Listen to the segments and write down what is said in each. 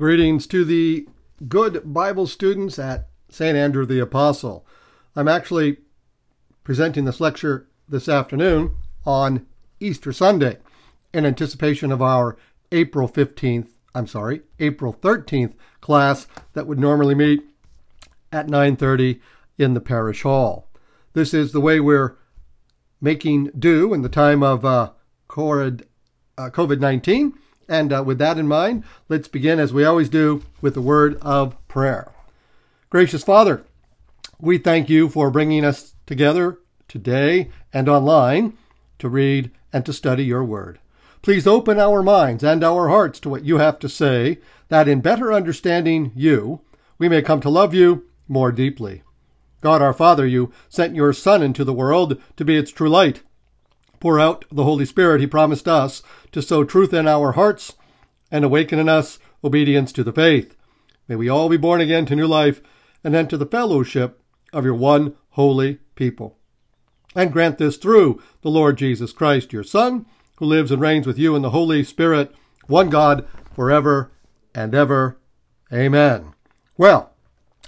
Greetings to the good Bible students at St. Andrew the Apostle. I'm actually presenting this lecture this afternoon on Easter Sunday in anticipation of our April 15th, I'm sorry, April 13th class that would normally meet at 9:30 in the parish hall. This is the way we're making do in the time of uh, COVID 19 and uh, with that in mind, let's begin, as we always do, with the word of prayer. Gracious Father, we thank you for bringing us together today and online to read and to study your word. Please open our minds and our hearts to what you have to say, that in better understanding you, we may come to love you more deeply. God our Father, you sent your Son into the world to be its true light pour out the Holy Spirit he promised us to sow truth in our hearts and awaken in us obedience to the faith. May we all be born again to new life and enter the fellowship of your one holy people. And grant this through the Lord Jesus Christ, your Son, who lives and reigns with you in the Holy Spirit, one God, forever and ever. Amen. Well,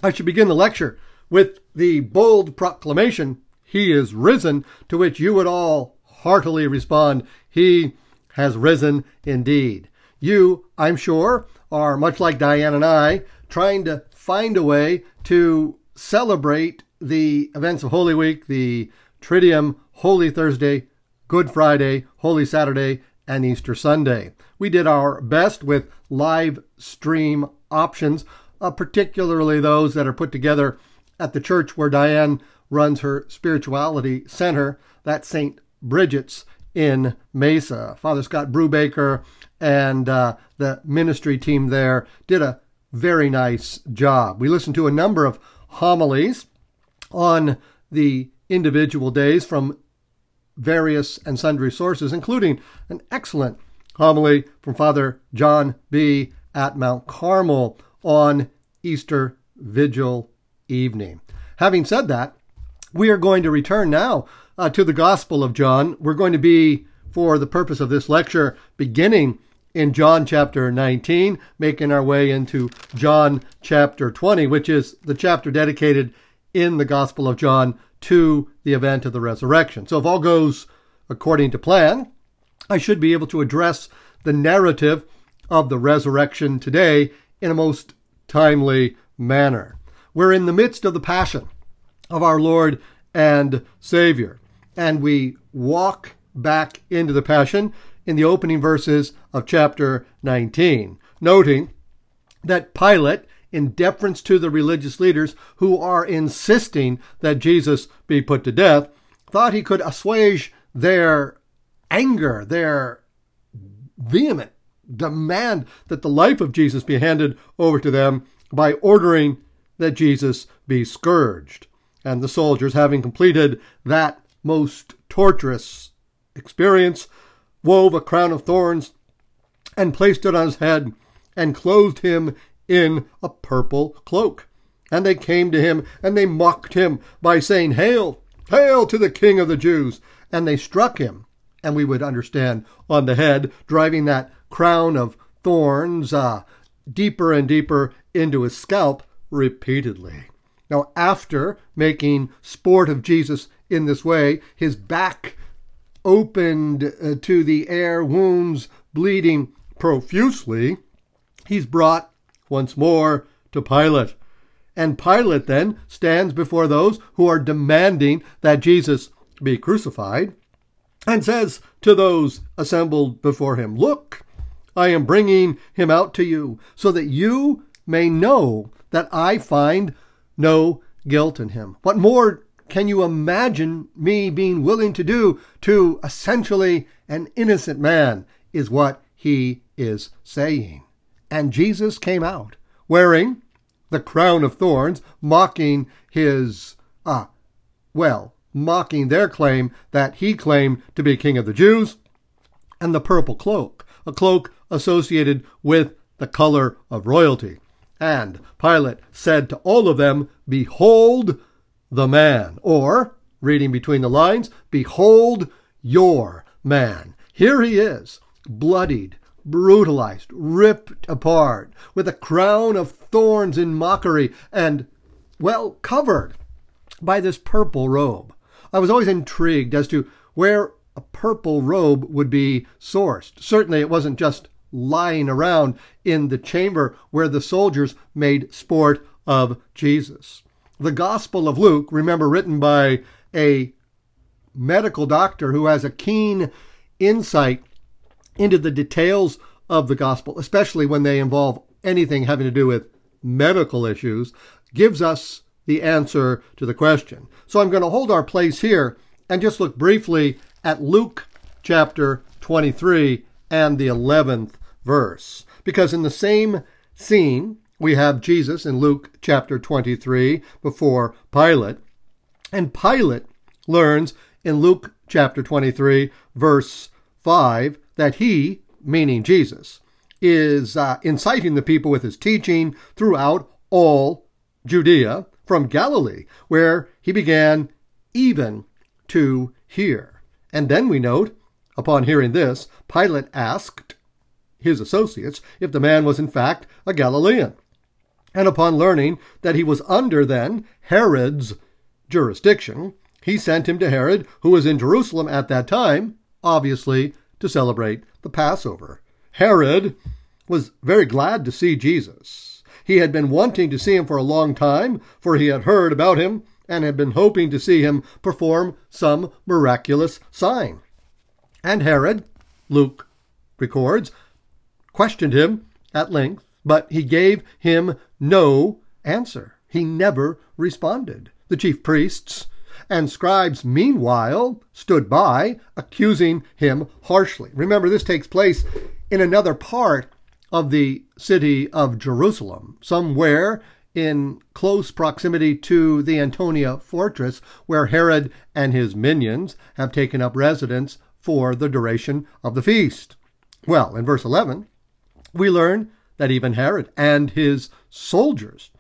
I should begin the lecture with the bold proclamation, He is risen, to which you would all heartily respond, He has risen indeed. You, I'm sure, are much like Diane and I, trying to find a way to celebrate the events of Holy Week, the Triduum, Holy Thursday, Good Friday, Holy Saturday, and Easter Sunday. We did our best with live stream options, uh, particularly those that are put together at the church where Diane runs her spirituality center, that St. Bridget's in Mesa. Father Scott Brubaker and uh, the ministry team there did a very nice job. We listened to a number of homilies on the individual days from various and sundry sources, including an excellent homily from Father John B. at Mount Carmel on Easter Vigil evening. Having said that, we are going to return now uh, to the Gospel of John. We're going to be, for the purpose of this lecture, beginning in John chapter 19, making our way into John chapter 20, which is the chapter dedicated in the Gospel of John to the event of the resurrection. So if all goes according to plan, I should be able to address the narrative of the resurrection today in a most timely manner. We're in the midst of the passion of our Lord and Savior and we walk back into the Passion in the opening verses of chapter 19, noting that Pilate, in deference to the religious leaders who are insisting that Jesus be put to death, thought he could assuage their anger, their vehement demand that the life of Jesus be handed over to them by ordering that Jesus be scourged. And the soldiers, having completed that most torturous experience, wove a crown of thorns and placed it on his head and clothed him in a purple cloak. And they came to him and they mocked him by saying, Hail, hail to the King of the Jews. And they struck him, and we would understand, on the head, driving that crown of thorns uh, deeper and deeper into his scalp repeatedly. Now, after making sport of Jesus in this way, his back opened uh, to the air, wounds bleeding profusely, he's brought once more to Pilate. And Pilate then stands before those who are demanding that Jesus be crucified and says to those assembled before him, Look, I am bringing him out to you so that you may know that I find no guilt in him. What more can you imagine me being willing to do to essentially an innocent man? Is what he is saying. And Jesus came out wearing the crown of thorns, mocking his, ah, well, mocking their claim that he claimed to be king of the Jews, and the purple cloak, a cloak associated with the color of royalty. And Pilate said to all of them, Behold the man. Or, reading between the lines, behold your man. Here he is, bloodied, brutalized, ripped apart, with a crown of thorns in mockery, and, well, covered by this purple robe. I was always intrigued as to where a purple robe would be sourced. Certainly, it wasn't just lying around in the chamber where the soldiers made sport of Jesus. The Gospel of Luke, remember, written by a medical doctor who has a keen insight into the details of the gospel, especially when they involve anything having to do with medical issues, gives us the answer to the question. So I'm going to hold our place here and just look briefly at Luke chapter 23 and the 11th verse. Because in the same scene, we have Jesus in Luke chapter 23 before Pilate, and Pilate learns in Luke chapter 23, verse 5, that he, meaning Jesus, is uh, inciting the people with his teaching throughout all Judea from Galilee, where he began even to here. And then we note, upon hearing this, Pilate asked his associates if the man was in fact a Galilean. And upon learning that he was under then Herod's jurisdiction, he sent him to Herod, who was in Jerusalem at that time, obviously to celebrate the Passover. Herod was very glad to see Jesus. He had been wanting to see him for a long time, for he had heard about him and had been hoping to see him perform some miraculous sign. And Herod, Luke records, questioned him at length, but he gave him no answer. He never responded. The chief priests and scribes meanwhile stood by, accusing him harshly. Remember, this takes place in another part of the city of Jerusalem, somewhere in close proximity to the Antonia fortress, where Herod and his minions have taken up residence for the duration of the feast. Well, in verse 11, we learn that even Herod and his soldiers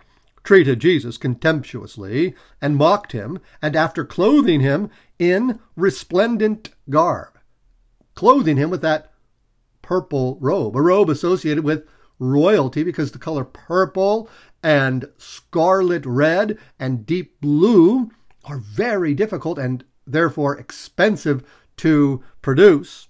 treated Jesus contemptuously and mocked him, and after clothing him in resplendent garb, clothing him with that purple robe, a robe associated with royalty because the color purple and scarlet red and deep blue are very difficult and therefore expensive to produce.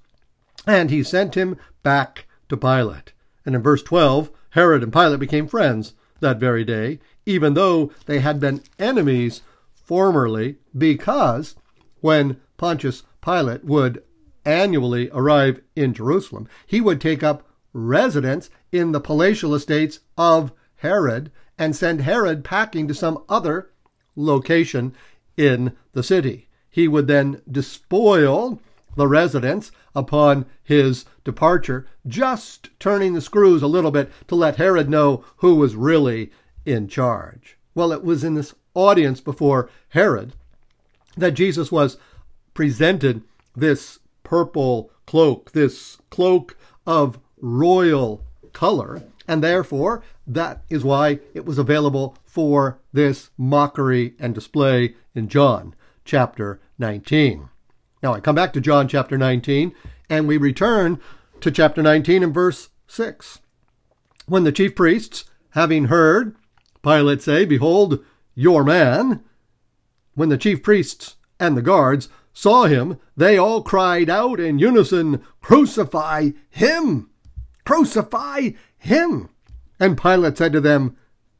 And he sent him back to Pilate. And in verse 12, Herod and Pilate became friends that very day, even though they had been enemies formerly, because when Pontius Pilate would annually arrive in Jerusalem, he would take up residence in the palatial estates of Herod and send Herod packing to some other location in the city. He would then despoil the residents upon his departure, just turning the screws a little bit to let Herod know who was really in charge. Well, it was in this audience before Herod that Jesus was presented this purple cloak, this cloak of royal color, and therefore that is why it was available for this mockery and display in John chapter 19. Now I come back to John chapter 19 and we return to chapter 19 and verse 6. When the chief priests, having heard Pilate say, Behold, your man, when the chief priests and the guards saw him, they all cried out in unison, Crucify him! Crucify him! And Pilate said to them,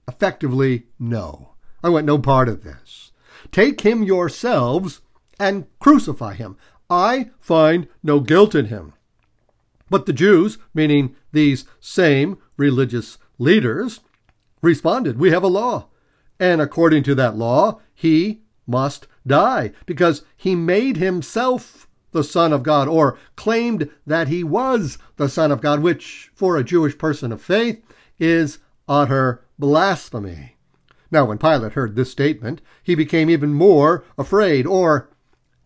effectively, No, I want no part of this. Take him yourselves and crucify him. I find no guilt in him. But the Jews, meaning these same religious leaders, responded, We have a law. And according to that law, he must die because he made himself the Son of God or claimed that he was the Son of God, which for a Jewish person of faith is utter blasphemy. Now, when Pilate heard this statement, he became even more afraid or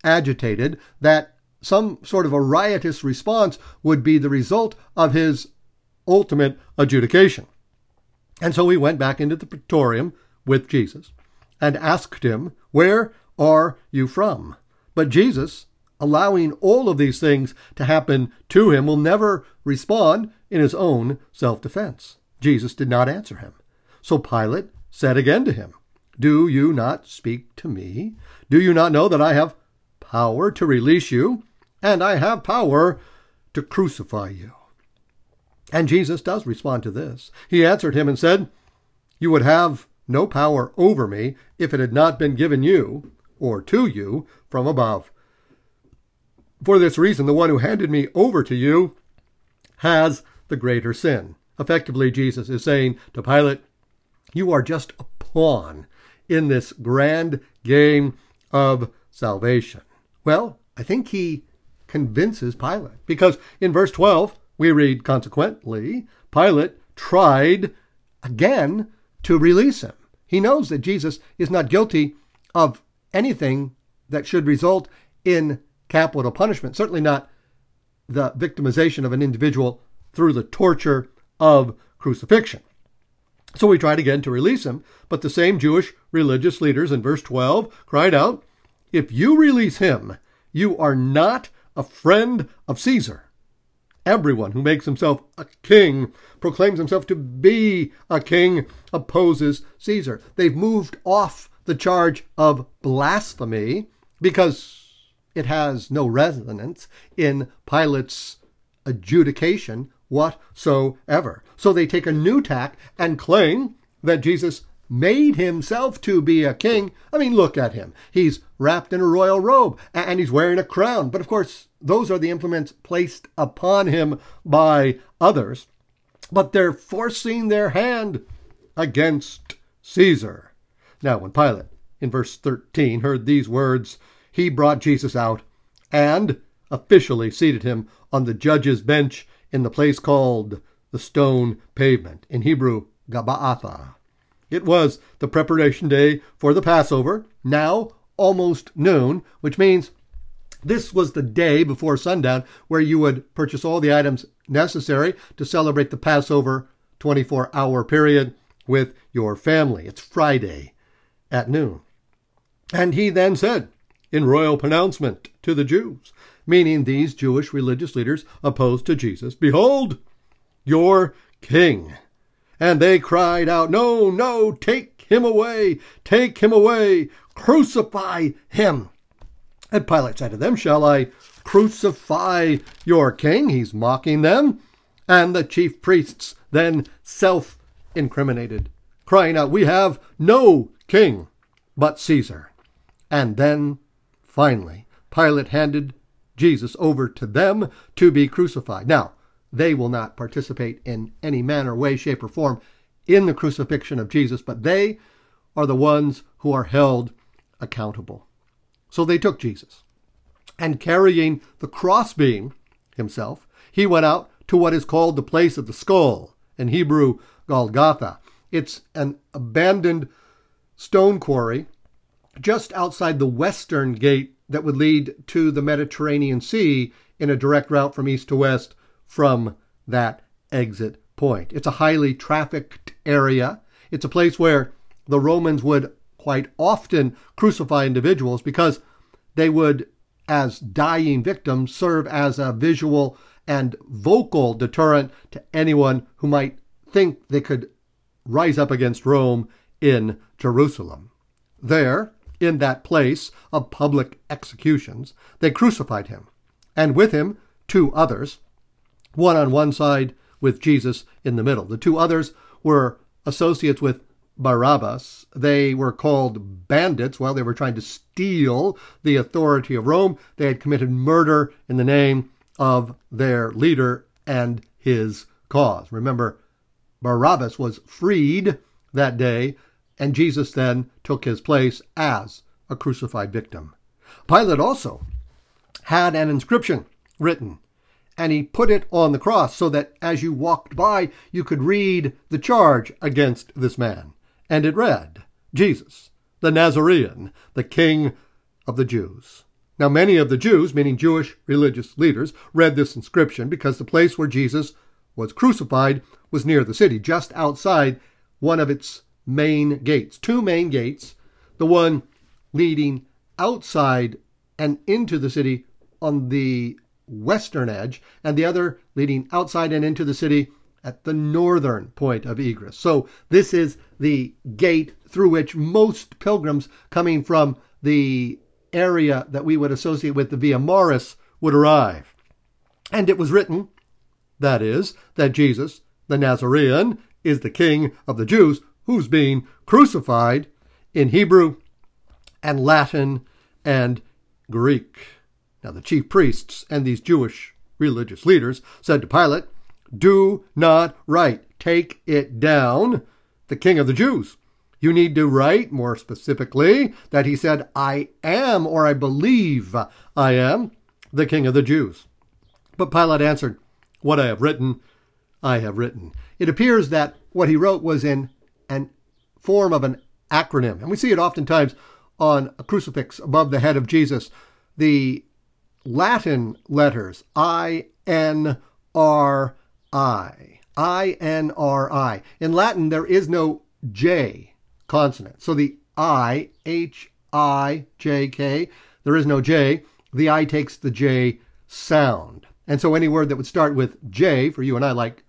agitated that some sort of a riotous response would be the result of his ultimate adjudication. And so he went back into the praetorium with Jesus and asked him, Where are you from? But Jesus, allowing all of these things to happen to him, will never respond in his own self defense. Jesus did not answer him. So Pilate said again to him, Do you not speak to me? Do you not know that I have power to release you, and I have power to crucify you? And Jesus does respond to this. He answered him and said, You would have no power over me if it had not been given you, or to you, from above. For this reason, the one who handed me over to you has the greater sin. Effectively, Jesus is saying to Pilate, You are just a pawn in this grand game of salvation. Well, I think he convinces Pilate because in verse 12 we read, Consequently, Pilate tried again to release him. He knows that Jesus is not guilty of anything that should result in capital punishment, certainly not the victimization of an individual through the torture of crucifixion. So we tried again to release him, but the same Jewish religious leaders in verse 12 cried out, If you release him, you are not a friend of Caesar. Everyone who makes himself a king, proclaims himself to be a king, opposes Caesar. They've moved off the charge of blasphemy because it has no resonance in Pilate's adjudication whatsoever. So they take a new tack and claim that Jesus made himself to be a king. I mean, look at him. He's wrapped in a royal robe and he's wearing a crown. But of course, those are the implements placed upon him by others. But they're forcing their hand against Caesar. Now, when Pilate, in verse 13, heard these words, he brought Jesus out and officially seated him on the judge's bench in the place called the stone pavement, in Hebrew, Gabbatha. It was the preparation day for the Passover, now almost noon, which means this was the day before sundown where you would purchase all the items necessary to celebrate the Passover 24 hour period with your family. It's Friday at noon. And he then said, in royal pronouncement to the Jews, meaning these Jewish religious leaders opposed to Jesus, Behold, your king. And they cried out, No, no, take him away, take him away, crucify him. And Pilate said to them, Shall I crucify your king? He's mocking them. And the chief priests then self incriminated, crying out, We have no king but Caesar. And then, finally, Pilate handed Jesus over to them to be crucified. Now, they will not participate in any manner, way, shape, or form in the crucifixion of Jesus, but they are the ones who are held accountable. So they took Jesus, and carrying the crossbeam himself, he went out to what is called the place of the skull, in Hebrew, Golgotha. It's an abandoned stone quarry just outside the western gate that would lead to the Mediterranean Sea in a direct route from east to west from that exit point. It's a highly trafficked area. It's a place where the Romans would quite often crucify individuals because they would, as dying victims, serve as a visual and vocal deterrent to anyone who might think they could rise up against Rome in Jerusalem. There, in that place of public executions, they crucified him, and with him two others, one on one side with Jesus in the middle. The two others were associates with Barabbas. They were called bandits while they were trying to steal the authority of Rome. They had committed murder in the name of their leader and his cause. Remember, Barabbas was freed that day and Jesus then took his place as a crucified victim. Pilate also had an inscription written, and he put it on the cross so that as you walked by, you could read the charge against this man. And it read, Jesus, the Nazarene, the King of the Jews. Now, many of the Jews, meaning Jewish religious leaders, read this inscription because the place where Jesus was crucified was near the city, just outside one of its main gates. Two main gates, the one leading outside and into the city on the western edge, and the other leading outside and into the city at the northern point of egress. So this is the gate through which most pilgrims coming from the area that we would associate with the Via Maris would arrive. And it was written, that is, that Jesus, the Nazarene, is the King of the Jews who's being crucified in Hebrew and Latin and Greek. Now, the chief priests and these Jewish religious leaders said to Pilate, Do not write, take it down, the King of the Jews. You need to write more specifically that he said, I am, or I believe I am, the King of the Jews. But Pilate answered, What I have written, I have written. It appears that what he wrote was in an form of an acronym. And we see it oftentimes on a crucifix above the head of Jesus. The Latin letters I N R I. I N R I. In Latin, there is no J consonant. So the I, H I J K, there is no J. The I takes the J sound. And so any word that would start with J, for you and I like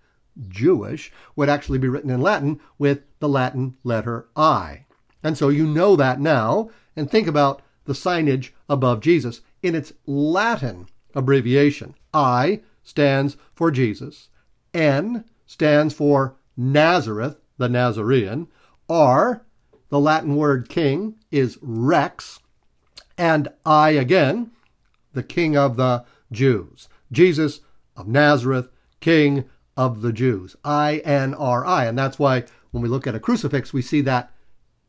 Jewish, would actually be written in Latin with the Latin letter I. And so you know that now, and think about the signage above Jesus in its Latin abbreviation. I stands for Jesus, N stands for Nazareth, the Nazarene, R, the Latin word king, is Rex, and I again, the King of the Jews. Jesus of Nazareth, King of the Jews. I N R I. And that's why when we look at a crucifix, we see that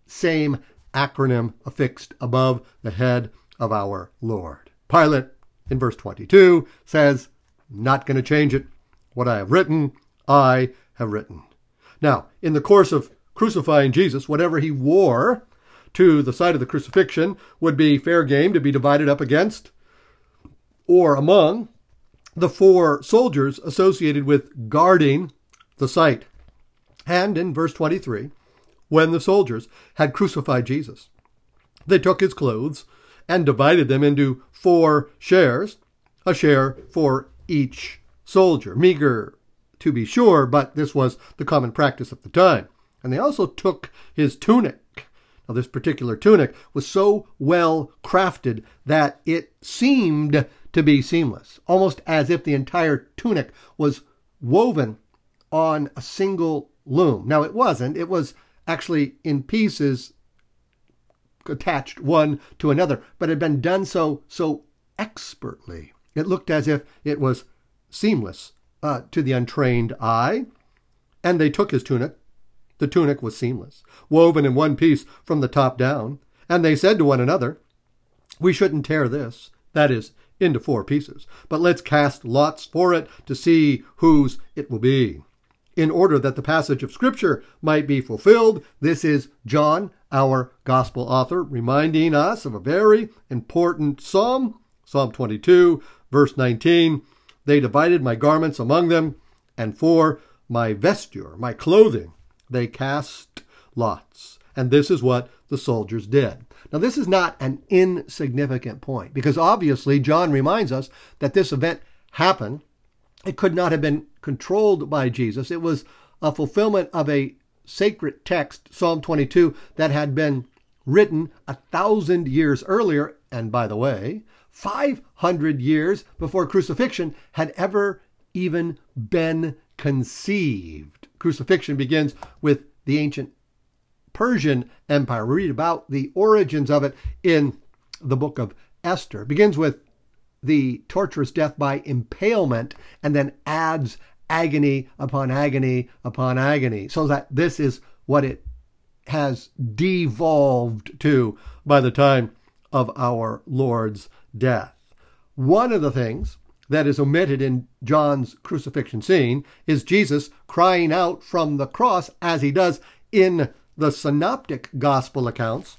same acronym affixed above the head of our Lord. Pilate, in verse 22, says, Not going to change it. What I have written, I have written. Now, in the course of crucifying Jesus, whatever he wore to the site of the crucifixion would be fair game to be divided up against or among the four soldiers associated with guarding the site. And in verse 23, when the soldiers had crucified Jesus, they took his clothes and divided them into four shares, a share for each soldier. Meager, to be sure, but this was the common practice of the time. And they also took his tunic. Now, this particular tunic was so well crafted that it seemed to be seamless, almost as if the entire tunic was woven on a single loom. Now, it wasn't, it was actually in pieces attached one to another, but had been done so so expertly. It looked as if it was seamless uh, to the untrained eye. And they took his tunic. The tunic was seamless, woven in one piece from the top down. And they said to one another, We shouldn't tear this, that is, into four pieces, but let's cast lots for it to see whose it will be in order that the passage of Scripture might be fulfilled. This is John, our gospel author, reminding us of a very important psalm, Psalm 22, verse 19. They divided my garments among them, and for my vesture, my clothing, they cast lots. And this is what the soldiers did. Now, this is not an insignificant point because obviously John reminds us that this event happened it could not have been controlled by Jesus. It was a fulfillment of a sacred text, Psalm 22, that had been written a thousand years earlier. And by the way, 500 years before crucifixion had ever even been conceived. Crucifixion begins with the ancient Persian Empire. We read about the origins of it in the book of Esther. It begins with the torturous death by impalement and then adds agony upon agony upon agony, so that this is what it has devolved to by the time of our Lord's death. One of the things that is omitted in John's crucifixion scene is Jesus crying out from the cross as he does in the synoptic gospel accounts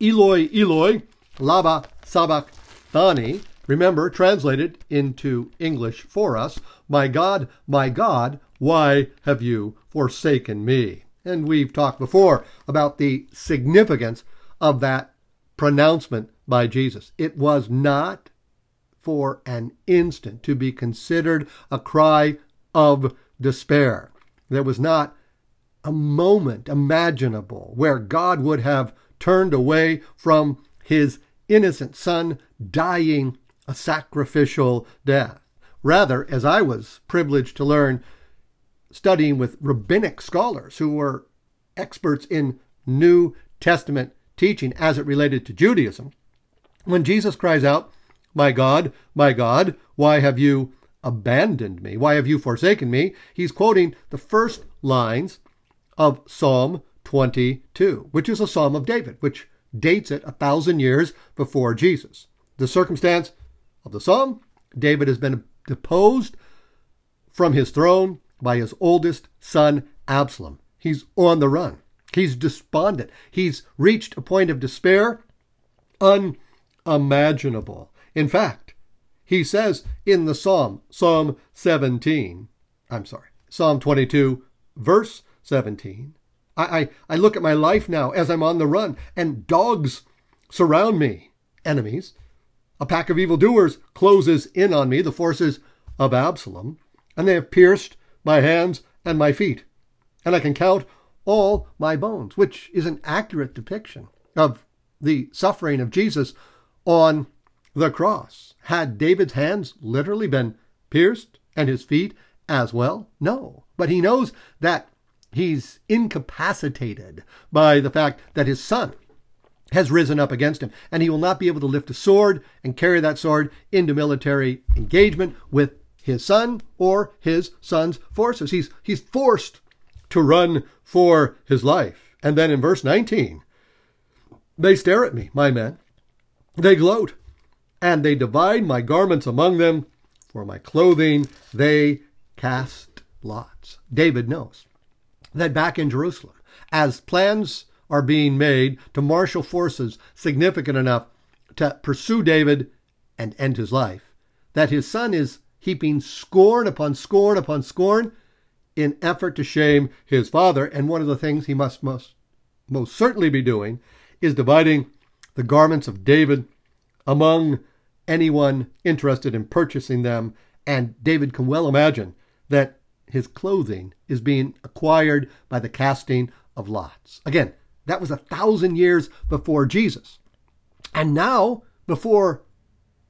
Eloi, Eloi, lama sabachthani, Remember, translated into English for us, My God, my God, why have you forsaken me? And we've talked before about the significance of that pronouncement by Jesus. It was not for an instant to be considered a cry of despair. There was not a moment imaginable where God would have turned away from his innocent son dying a sacrificial death. Rather, as I was privileged to learn studying with rabbinic scholars who were experts in New Testament teaching as it related to Judaism, when Jesus cries out, My God, my God, why have you abandoned me? Why have you forsaken me? He's quoting the first lines of Psalm 22, which is a psalm of David, which dates it a thousand years before Jesus. The circumstance of the psalm David has been deposed from his throne by his oldest son, Absalom. He's on the run. He's despondent. He's reached a point of despair unimaginable. In fact, he says in the psalm, Psalm 17, I'm sorry, Psalm 22, verse 17, I, I, I look at my life now as I'm on the run, and dogs surround me, enemies. A pack of evildoers closes in on me, the forces of Absalom, and they have pierced my hands and my feet. And I can count all my bones, which is an accurate depiction of the suffering of Jesus on the cross. Had David's hands literally been pierced and his feet as well? No. But he knows that he's incapacitated by the fact that his son has risen up against him, and he will not be able to lift a sword and carry that sword into military engagement with his son or his son's forces. He's, he's forced to run for his life. And then in verse 19, they stare at me, my men. They gloat, and they divide my garments among them. For my clothing they cast lots. David knows that back in Jerusalem, as plans are being made to marshal forces significant enough to pursue David and end his life, that his son is heaping scorn upon scorn upon scorn in effort to shame his father. And one of the things he must most, most certainly be doing is dividing the garments of David among anyone interested in purchasing them. And David can well imagine that his clothing is being acquired by the casting of lots. Again, that was a thousand years before Jesus. And now, before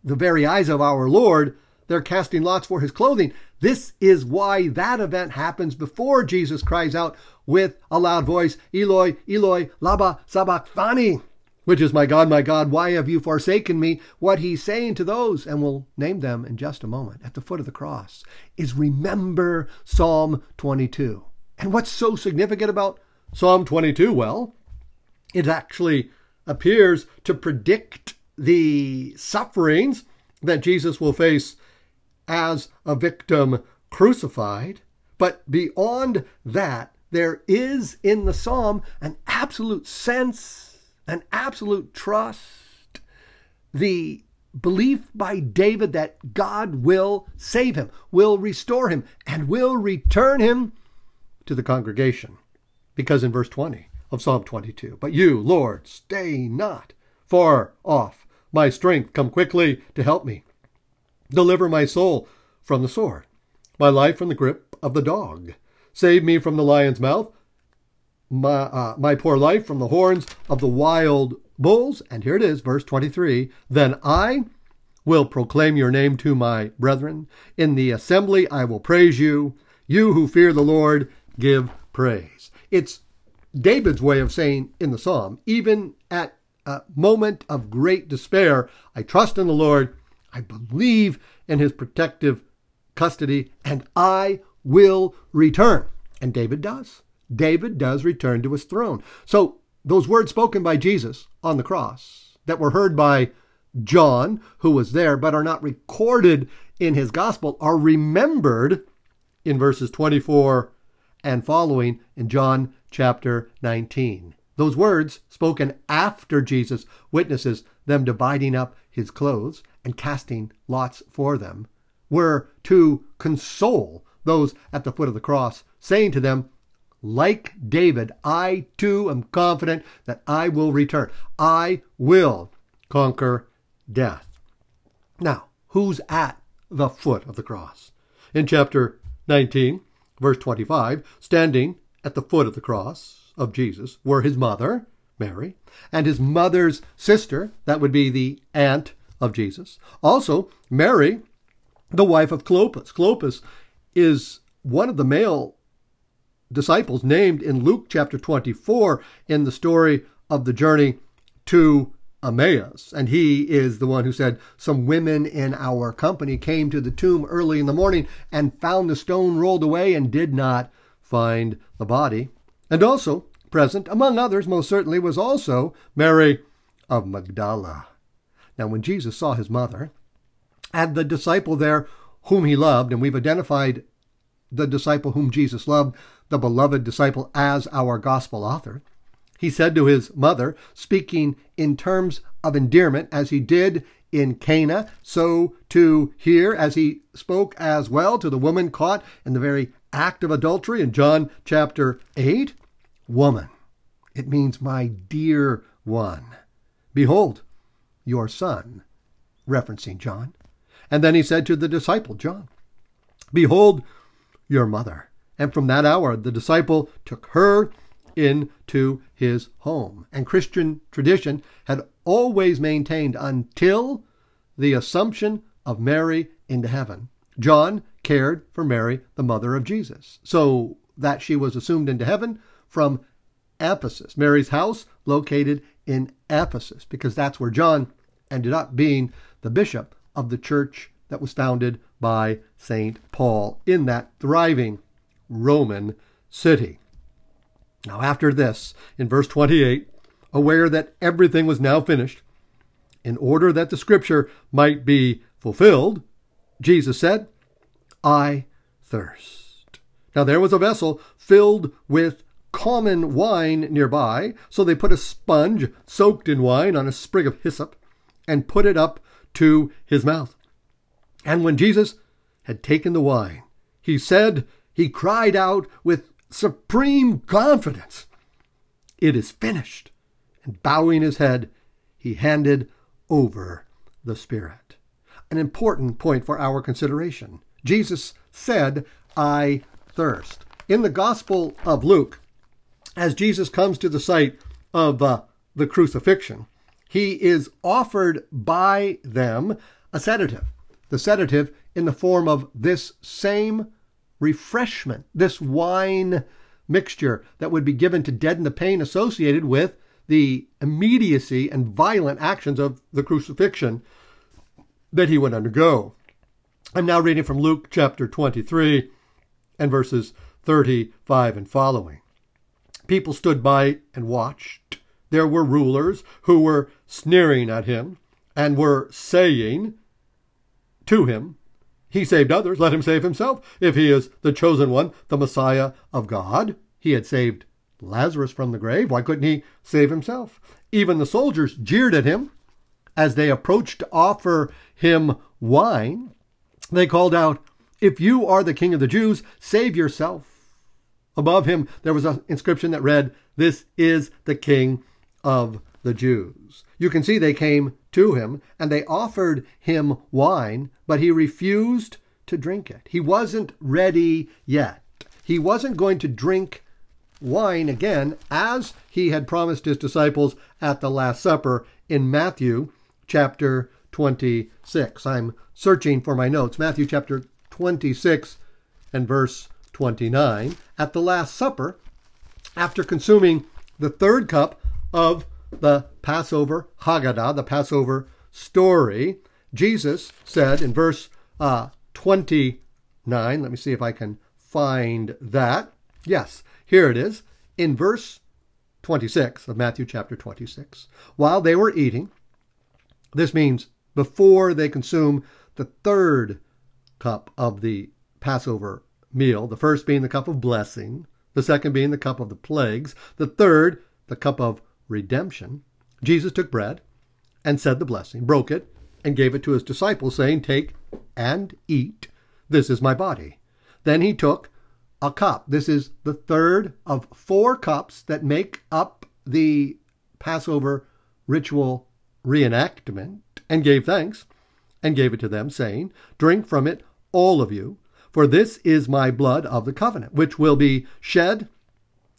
the very eyes of our Lord, they're casting lots for his clothing. This is why that event happens before Jesus cries out with a loud voice, Eloi, Eloi, lama sabachthani, which is, My God, my God, why have you forsaken me? What he's saying to those, and we'll name them in just a moment, at the foot of the cross, is remember Psalm 22. And what's so significant about Psalm 22? Well, it actually appears to predict the sufferings that Jesus will face as a victim crucified. But beyond that, there is in the psalm an absolute sense, an absolute trust, the belief by David that God will save him, will restore him, and will return him to the congregation. Because in verse 20 of Psalm 22, but you, Lord, stay not far off. My strength, come quickly to help me. Deliver my soul from the sword, my life from the grip of the dog. Save me from the lion's mouth, my, uh, my poor life from the horns of the wild bulls. And here it is, verse 23 Then I will proclaim your name to my brethren. In the assembly I will praise you. You who fear the Lord, give praise. It's David's way of saying in the psalm, even at a moment of great despair, I trust in the Lord. I believe in his protective custody, and I will return. And David does. David does return to his throne. So those words spoken by Jesus on the cross that were heard by John, who was there, but are not recorded in his gospel, are remembered in verses 24 and following in John chapter 19. Those words, spoken after Jesus witnesses them dividing up his clothes and casting lots for them, were to console those at the foot of the cross, saying to them, like David, I too am confident that I will return. I will conquer death. Now, who's at the foot of the cross. In chapter 19, verse 25, standing at the foot of the cross of Jesus were his mother, Mary, and his mother's sister, that would be the aunt of Jesus. Also, Mary, the wife of Clopas. Clopas is one of the male disciples named in Luke chapter 24 in the story of the journey to Emmaus. And he is the one who said, Some women in our company came to the tomb early in the morning and found the stone rolled away and did not find the body. And also present, among others, most certainly, was also Mary of Magdala. Now, when Jesus saw his mother and the disciple there whom he loved, and we've identified the disciple whom Jesus loved, the beloved disciple, as our gospel author, he said to his mother, speaking in terms of endearment, as he did in Cana, so too here, as he spoke as well to the woman caught in the very act of adultery in John chapter 8, woman. It means my dear one. Behold, your son, referencing John. And then he said to the disciple, John, Behold, your mother. And from that hour, the disciple took her into his home. And Christian tradition had always maintained until the assumption of Mary into heaven. John cared for Mary, the mother of Jesus, so that she was assumed into heaven from Ephesus. Mary's house located in Ephesus, because that's where John ended up being the bishop of the church that was founded by St. Paul in that thriving Roman city. Now, after this, in verse 28, aware that everything was now finished, in order that the scripture might be fulfilled, Jesus said, I thirst. Now, there was a vessel filled with common wine nearby, so they put a sponge soaked in wine on a sprig of hyssop and put it up to his mouth. And when Jesus had taken the wine, he said, he cried out with supreme confidence, It is finished. And bowing his head, he handed over the Spirit. An important point for our consideration. Jesus said, I thirst. In the Gospel of Luke, as Jesus comes to the site of uh, the crucifixion, he is offered by them a sedative. The sedative in the form of this same refreshment, this wine mixture that would be given to deaden the pain associated with the immediacy and violent actions of the crucifixion that he would undergo. I'm now reading from Luke chapter 23 and verses 35 and following. People stood by and watched. There were rulers who were sneering at him and were saying to him, he saved others, let him save himself. If he is the chosen one, the Messiah of God, he had saved Lazarus from the grave. Why couldn't he save himself? Even the soldiers jeered at him as they approached to offer him wine. They called out, If you are the king of the Jews, save yourself. Above him, there was an inscription that read, This is the king of the Jews. You can see they came to him and they offered him wine, but he refused to drink it. He wasn't ready yet. He wasn't going to drink wine again as he had promised his disciples at the Last Supper in Matthew chapter 26. I'm searching for my notes. Matthew chapter 26 and verse 29. At the Last Supper, after consuming the third cup of the Passover Haggadah, the Passover story, Jesus said in verse uh, 29, let me see if I can find that. Yes, here it is. In verse 26 of Matthew chapter 26, while they were eating, this means before they consume the third cup of the Passover meal, the first being the cup of blessing, the second being the cup of the plagues, the third, the cup of redemption, Jesus took bread and said the blessing, broke it, and gave it to his disciples, saying, Take and eat. This is my body. Then he took a cup. This is the third of four cups that make up the Passover ritual reenactment, and gave thanks, and gave it to them, saying, Drink from it, all of you, for this is my blood of the covenant, which will be shed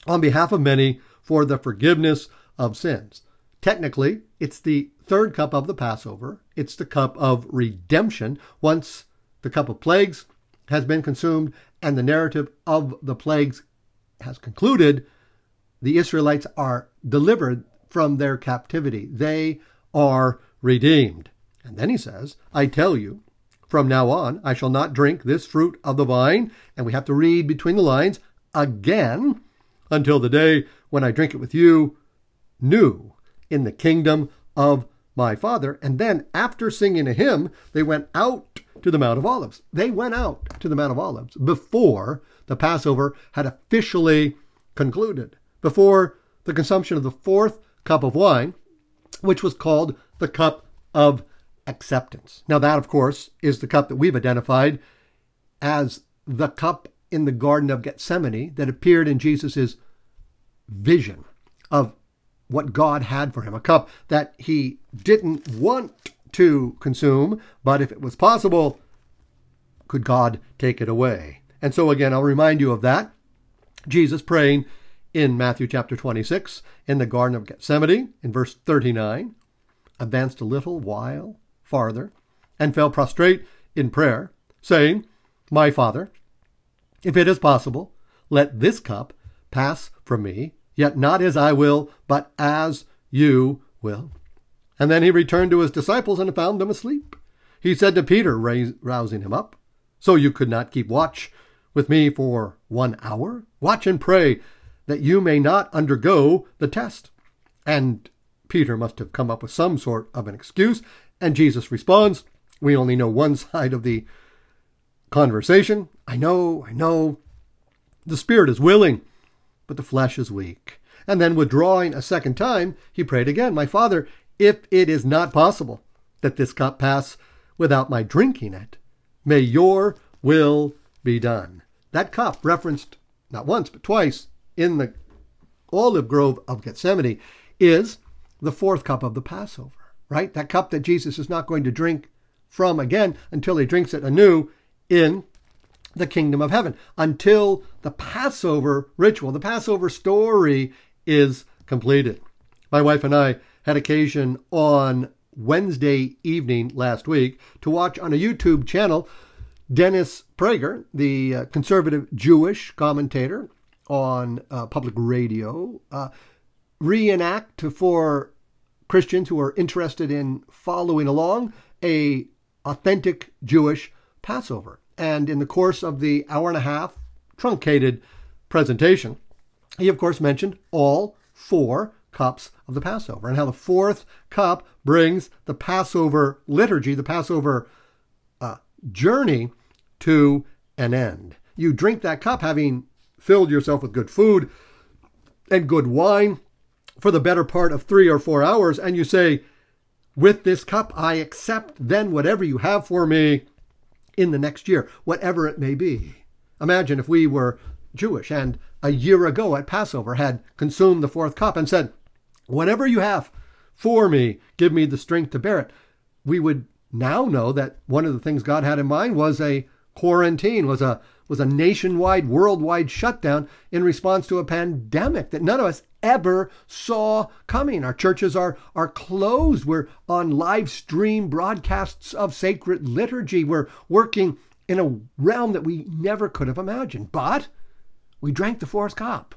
on behalf of many for the forgiveness of sins. Technically, it's the third cup of the Passover. It's the cup of redemption. Once the cup of plagues has been consumed and the narrative of the plagues has concluded, the Israelites are delivered from their captivity. They are redeemed. And then he says, I tell you, from now on, I shall not drink this fruit of the vine. And we have to read between the lines again until the day when I drink it with you new in the kingdom of my Father. And then, after singing a hymn, they went out to the Mount of Olives. They went out to the Mount of Olives before the Passover had officially concluded, before the consumption of the fourth cup of wine, which was called the cup of acceptance. Now, that, of course, is the cup that we've identified as the cup in the Garden of Gethsemane that appeared in Jesus' vision of what God had for him, a cup that he didn't want to consume, but if it was possible, could God take it away? And so, again, I'll remind you of that. Jesus praying in Matthew chapter 26 in the Garden of Gethsemane in verse 39 advanced a little while farther and fell prostrate in prayer, saying, My Father, if it is possible, let this cup pass from me, yet not as I will, but as you will. And then he returned to his disciples and found them asleep. He said to Peter, rousing him up, So you could not keep watch with me for one hour? Watch and pray that you may not undergo the test. And Peter must have come up with some sort of an excuse, and Jesus responds, We only know one side of the conversation. I know, I know. The spirit is willing, but the flesh is weak. And then, withdrawing a second time, he prayed again, My Father, if it is not possible that this cup pass without my drinking it, may your will be done. That cup, referenced not once but twice in the olive grove of Gethsemane, is the fourth cup of the Passover, right? That cup that Jesus is not going to drink from again until he drinks it anew in the kingdom of heaven, until the Passover ritual, the Passover story is completed. My wife and I had occasion on Wednesday evening last week to watch on a YouTube channel Dennis Prager, the uh, conservative Jewish commentator on uh, public radio, uh, reenact for Christians who are interested in following along a authentic Jewish Passover. And in the course of the hour and a half truncated presentation, he of course mentioned all four cups of the Passover and how the fourth cup brings the Passover liturgy, the Passover uh, journey to an end. You drink that cup having filled yourself with good food and good wine for the better part of three or four hours, and you say, With this cup, I accept then whatever you have for me in the next year, whatever it may be. Imagine if we were Jewish and a year ago at Passover had consumed the fourth cup and said, Whatever you have for me, give me the strength to bear it. We would now know that one of the things God had in mind was a quarantine, was a was a nationwide, worldwide shutdown in response to a pandemic that none of us ever saw coming. Our churches are, are closed. We're on live stream broadcasts of sacred liturgy. We're working in a realm that we never could have imagined. But we drank the fourth cup.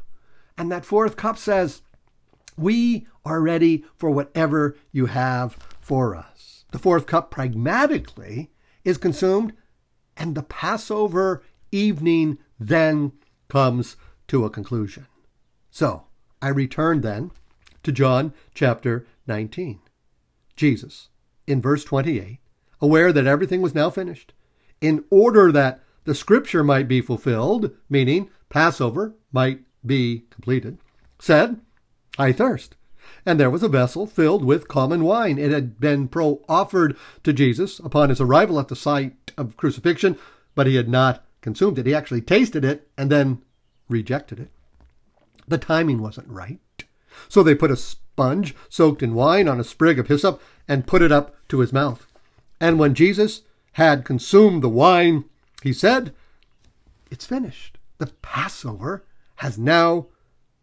And that fourth cup says, We are ready for whatever you have for us. The fourth cup pragmatically is consumed, and the Passover evening then comes to a conclusion. So I return then to John chapter 19. Jesus, in verse 28, aware that everything was now finished, in order that the scripture might be fulfilled, meaning Passover might be completed, said, I thirst. And there was a vessel filled with common wine. It had been pro offered to Jesus upon his arrival at the site of crucifixion, but he had not consumed it. He actually tasted it and then rejected it. The timing wasn't right. So they put a sponge soaked in wine on a sprig of hyssop and put it up to his mouth. And when Jesus had consumed the wine, he said, It's finished. The Passover has now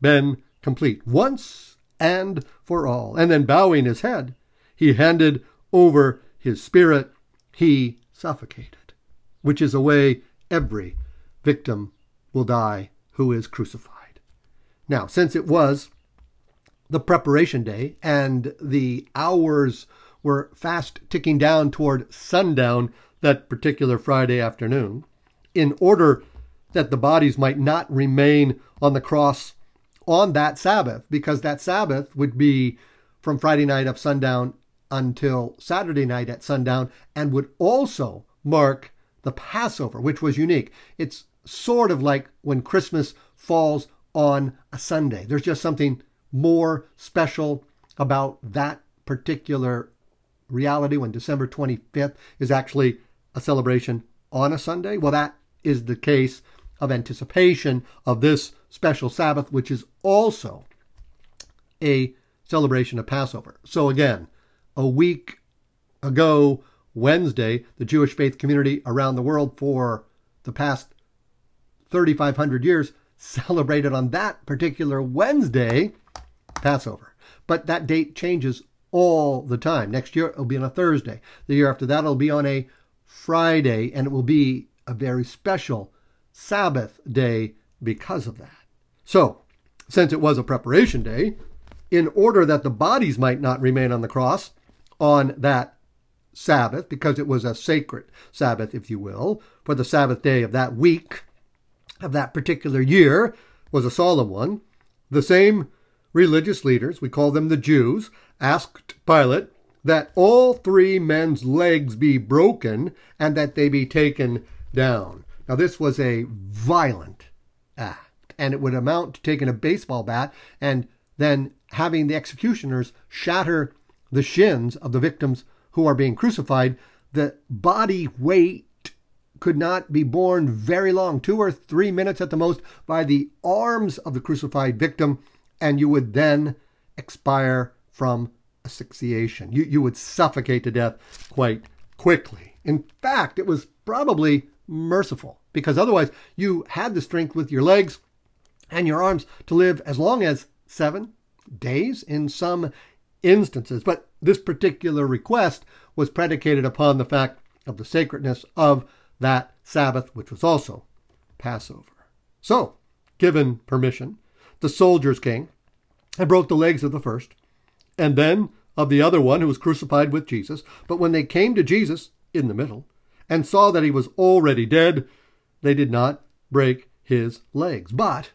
been complete, once and for all. And then bowing his head, he handed over his spirit. He suffocated, which is a way every victim will die who is crucified. Now, since it was the preparation day and the hours were fast ticking down toward sundown that particular Friday afternoon, in order that the bodies might not remain on the cross on that Sabbath, because that Sabbath would be from Friday night of sundown until Saturday night at sundown and would also mark the Passover, which was unique. It's sort of like when Christmas falls on a Sunday. There's just something more special about that particular reality when December 25th is actually a celebration on a Sunday. Well, that is the case of anticipation of this special Sabbath, which is also a celebration of Passover. So, again, a week ago, Wednesday, the Jewish faith community around the world for the past 3,500 years celebrated on that particular Wednesday Passover. But that date changes all the time. Next year it'll be on a Thursday. The year after that it'll be on a Friday, and it will be a very special Sabbath day because of that. So, since it was a preparation day, in order that the bodies might not remain on the cross on that Sabbath, because it was a sacred Sabbath, if you will, for the Sabbath day of that week, of that particular year, was a solemn one, the same religious leaders, we call them the Jews, asked Pilate that all three men's legs be broken and that they be taken down. Now, this was a violent act, and it would amount to taking a baseball bat and then having the executioners shatter the shins of the victims who are being crucified. The body weight could not be borne very long, two or three minutes at the most, by the arms of the crucified victim, and you would then expire from asphyxiation. You, you would suffocate to death quite quickly. In fact, it was probably merciful because otherwise you had the strength with your legs and your arms to live as long as seven days in some instances. But this particular request was predicated upon the fact of the sacredness of that Sabbath, which was also Passover. So, given permission, the soldiers came and broke the legs of the first, and then of the other one who was crucified with Jesus. But when they came to Jesus in the middle and saw that he was already dead, they did not break his legs. But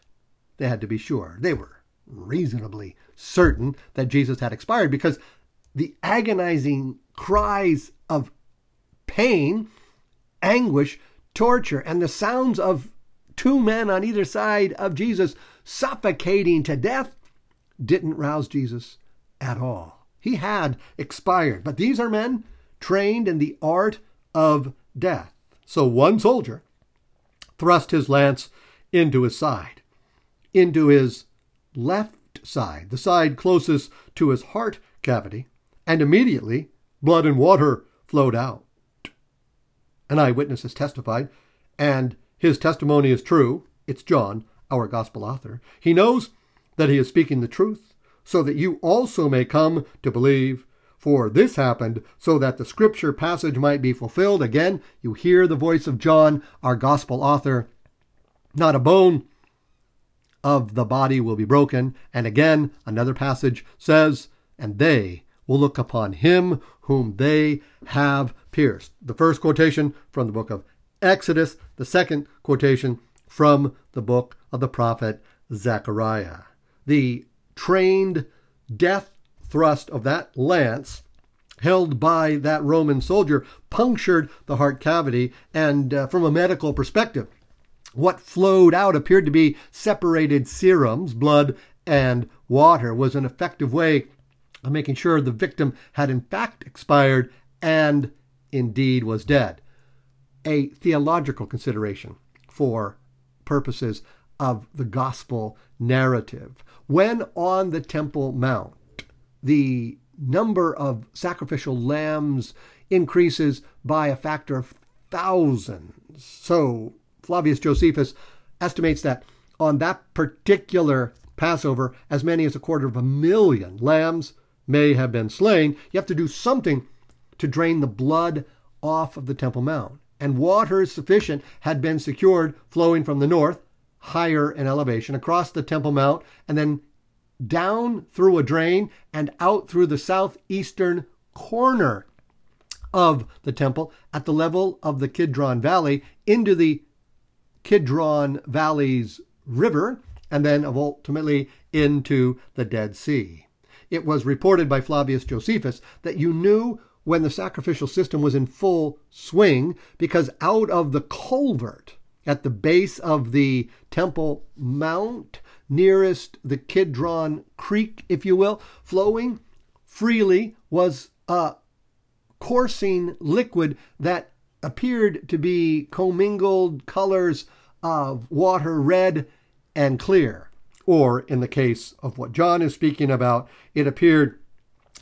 they had to be sure. They were reasonably certain that Jesus had expired because the agonizing cries of pain anguish, torture, and the sounds of two men on either side of Jesus suffocating to death didn't rouse Jesus at all. He had expired. But these are men trained in the art of death. So one soldier thrust his lance into his side, into his left side, the side closest to his heart cavity, and immediately blood and water flowed out. An eyewitness has testified, and his testimony is true. It's John, our gospel author. He knows that he is speaking the truth, so that you also may come to believe. For this happened so that the scripture passage might be fulfilled. Again, you hear the voice of John, our gospel author. Not a bone of the body will be broken. And again, another passage says, And they will look upon him whom they have pierced. The first quotation from the book of Exodus, the second quotation from the book of the prophet Zechariah. The trained death thrust of that lance held by that Roman soldier punctured the heart cavity, and uh, from a medical perspective, what flowed out appeared to be separated serums, blood and water, was an effective way of making sure the victim had in fact expired and indeed was dead. A theological consideration for purposes of the gospel narrative. When on the Temple Mount, the number of sacrificial lambs increases by a factor of thousands. So Flavius Josephus estimates that on that particular Passover, as many as a quarter of a million lambs may have been slain. You have to do something to drain the blood off of the Temple Mount. And water sufficient had been secured flowing from the north, higher in elevation, across the Temple Mount, and then down through a drain and out through the southeastern corner of the temple at the level of the Kidron Valley into the Kidron Valley's river and then ultimately into the Dead Sea. It was reported by Flavius Josephus that you knew when the sacrificial system was in full swing because out of the culvert at the base of the Temple Mount, nearest the Kidron Creek, if you will, flowing freely was a coursing liquid that appeared to be commingled colors of water red and clear. Or, in the case of what John is speaking about, it appeared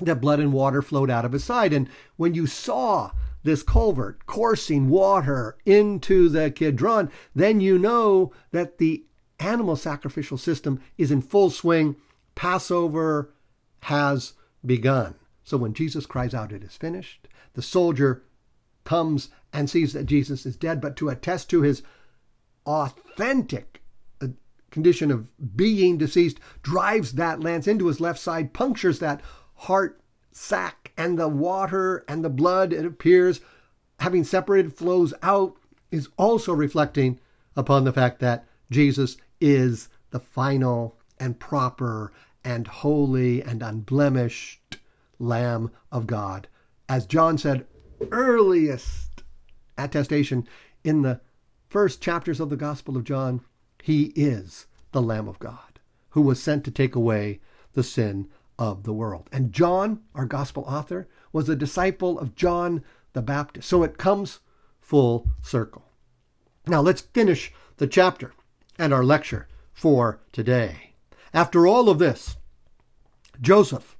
that blood and water flowed out of his side. And when you saw this culvert coursing water into the Kidron, then you know that the animal sacrificial system is in full swing. Passover has begun. So when Jesus cries out, It is finished, the soldier comes and sees that Jesus is dead, but to attest to his authentic condition of being deceased, drives that lance into his left side, punctures that heart sac, and the water and the blood, it appears, having separated, flows out, is also reflecting upon the fact that Jesus is the final and proper and holy and unblemished Lamb of God. As John said, earliest attestation in the first chapters of the Gospel of John, he is the Lamb of God who was sent to take away the sin of the world. And John, our Gospel author, was a disciple of John the Baptist. So it comes full circle. Now let's finish the chapter and our lecture for today. After all of this, Joseph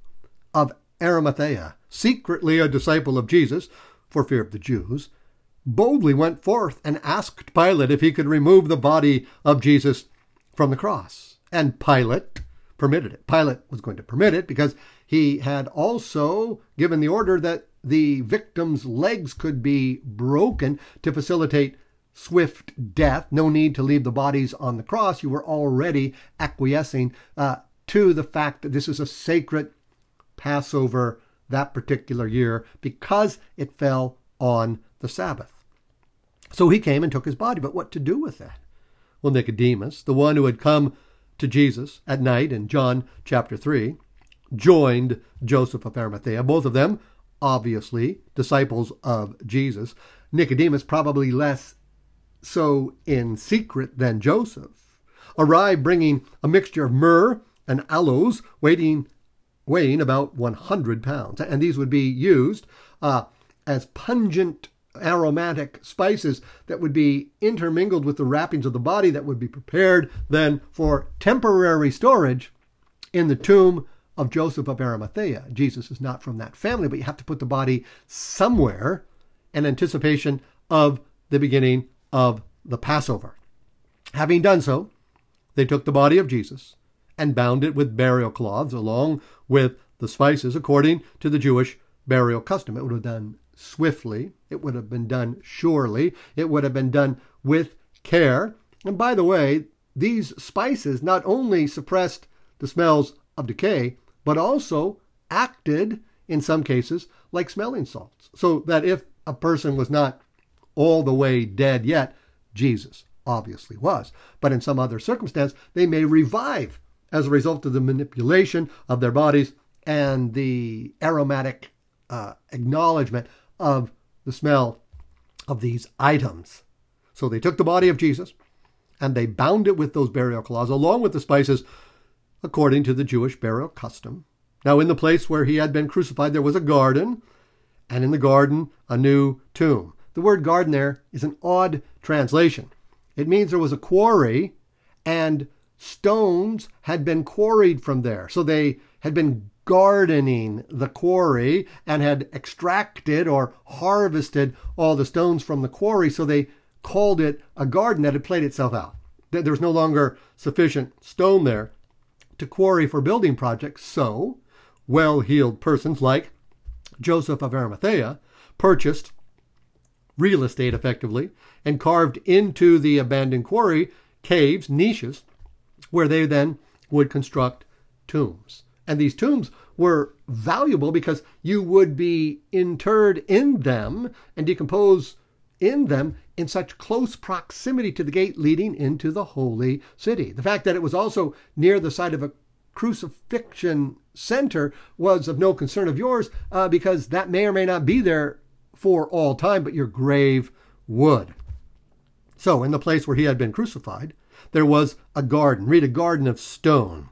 of Arimathea, secretly a disciple of Jesus for fear of the Jews, boldly went forth and asked Pilate if he could remove the body of Jesus from the cross. And Pilate permitted it. Pilate was going to permit it because he had also given the order that the victim's legs could be broken to facilitate swift death. No need to leave the bodies on the cross. You were already acquiescing uh, to the fact that this is a sacred Passover that particular year because it fell on the Sabbath. So he came and took his body. But what to do with that? Well, Nicodemus, the one who had come to Jesus at night in John chapter 3, joined Joseph of Arimathea. Both of them, obviously, disciples of Jesus. Nicodemus, probably less so in secret than Joseph, arrived bringing a mixture of myrrh and aloes, weighing, weighing about 100 pounds. And these would be used uh, as pungent aromatic spices that would be intermingled with the wrappings of the body that would be prepared then for temporary storage in the tomb of Joseph of Arimathea. Jesus is not from that family, but you have to put the body somewhere in anticipation of the beginning of the Passover. Having done so, they took the body of Jesus and bound it with burial cloths along with the spices according to the Jewish burial custom. It would have done swiftly. It would have been done surely. It would have been done with care. And by the way, these spices not only suppressed the smells of decay, but also acted, in some cases, like smelling salts. So that if a person was not all the way dead yet, Jesus obviously was. But in some other circumstance, they may revive as a result of the manipulation of their bodies and the aromatic uh, acknowledgement of the smell of these items. So they took the body of Jesus and they bound it with those burial cloths along with the spices according to the Jewish burial custom. Now, in the place where he had been crucified, there was a garden, and in the garden, a new tomb. The word garden there is an odd translation. It means there was a quarry and stones had been quarried from there. So they had been gardening the quarry and had extracted or harvested all the stones from the quarry. So they called it a garden that had played itself out. There was no longer sufficient stone there to quarry for building projects. So well heeled persons like Joseph of Arimathea purchased real estate effectively and carved into the abandoned quarry caves, niches, where they then would construct tombs. And these tombs were valuable because you would be interred in them and decompose in them in such close proximity to the gate leading into the holy city. The fact that it was also near the site of a crucifixion center was of no concern of yours uh, because that may or may not be there for all time, but your grave would. So, in the place where he had been crucified, there was a garden. Read a garden of stone,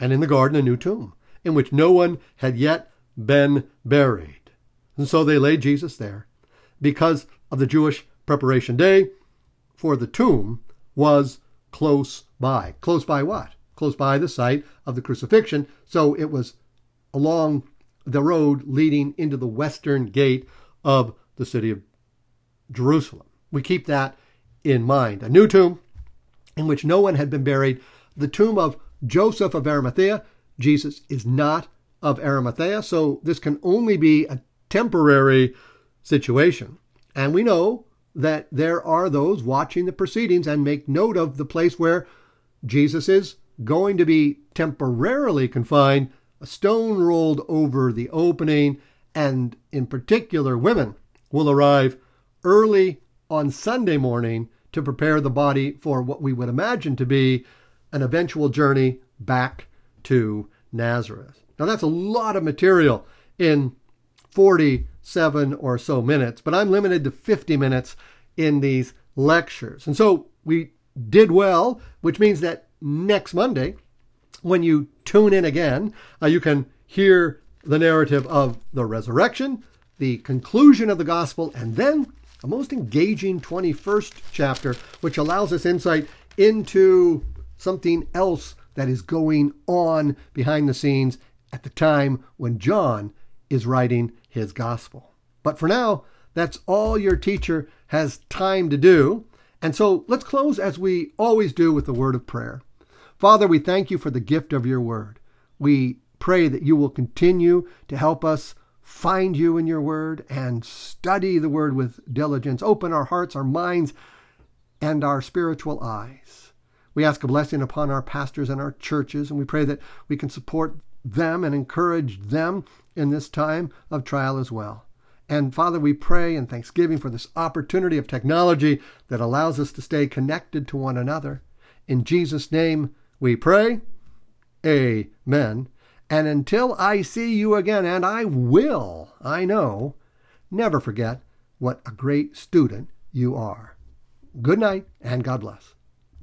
and in the garden a new tomb, in which no one had yet been buried. And so they laid Jesus there because of the Jewish preparation day, for the tomb was close by. Close by what? Close by the site of the crucifixion. So it was along the road leading into the western gate of the city of Jerusalem. We keep that in mind. A new tomb in which no one had been buried. The tomb of Joseph of Arimathea. Jesus is not of Arimathea, so this can only be a temporary situation. And we know that there are those watching the proceedings and make note of the place where Jesus is going to be temporarily confined, a stone rolled over the opening, and in particular, women will arrive early on Sunday morning to prepare the body for what we would imagine to be an eventual journey back to Nazareth. Now, that's a lot of material in 47 or so minutes, but I'm limited to 50 minutes in these lectures. And so we did well, which means that next Monday, when you tune in again, uh, you can hear the narrative of the resurrection, the conclusion of the gospel, and then a most engaging 21st chapter, which allows us insight into something else that is going on behind the scenes at the time when John is writing his gospel. But for now, that's all your teacher has time to do. And so let's close as we always do with the word of prayer. Father, we thank you for the gift of your word. We pray that you will continue to help us find you in your word and study the word with diligence. Open our hearts, our minds, and our spiritual eyes. We ask a blessing upon our pastors and our churches, and we pray that we can support them and encourage them in this time of trial as well. And Father, we pray in thanksgiving for this opportunity of technology that allows us to stay connected to one another. In Jesus' name we pray. Amen. And until I see you again, and I will, I know, never forget what a great student you are. Good night, and God bless.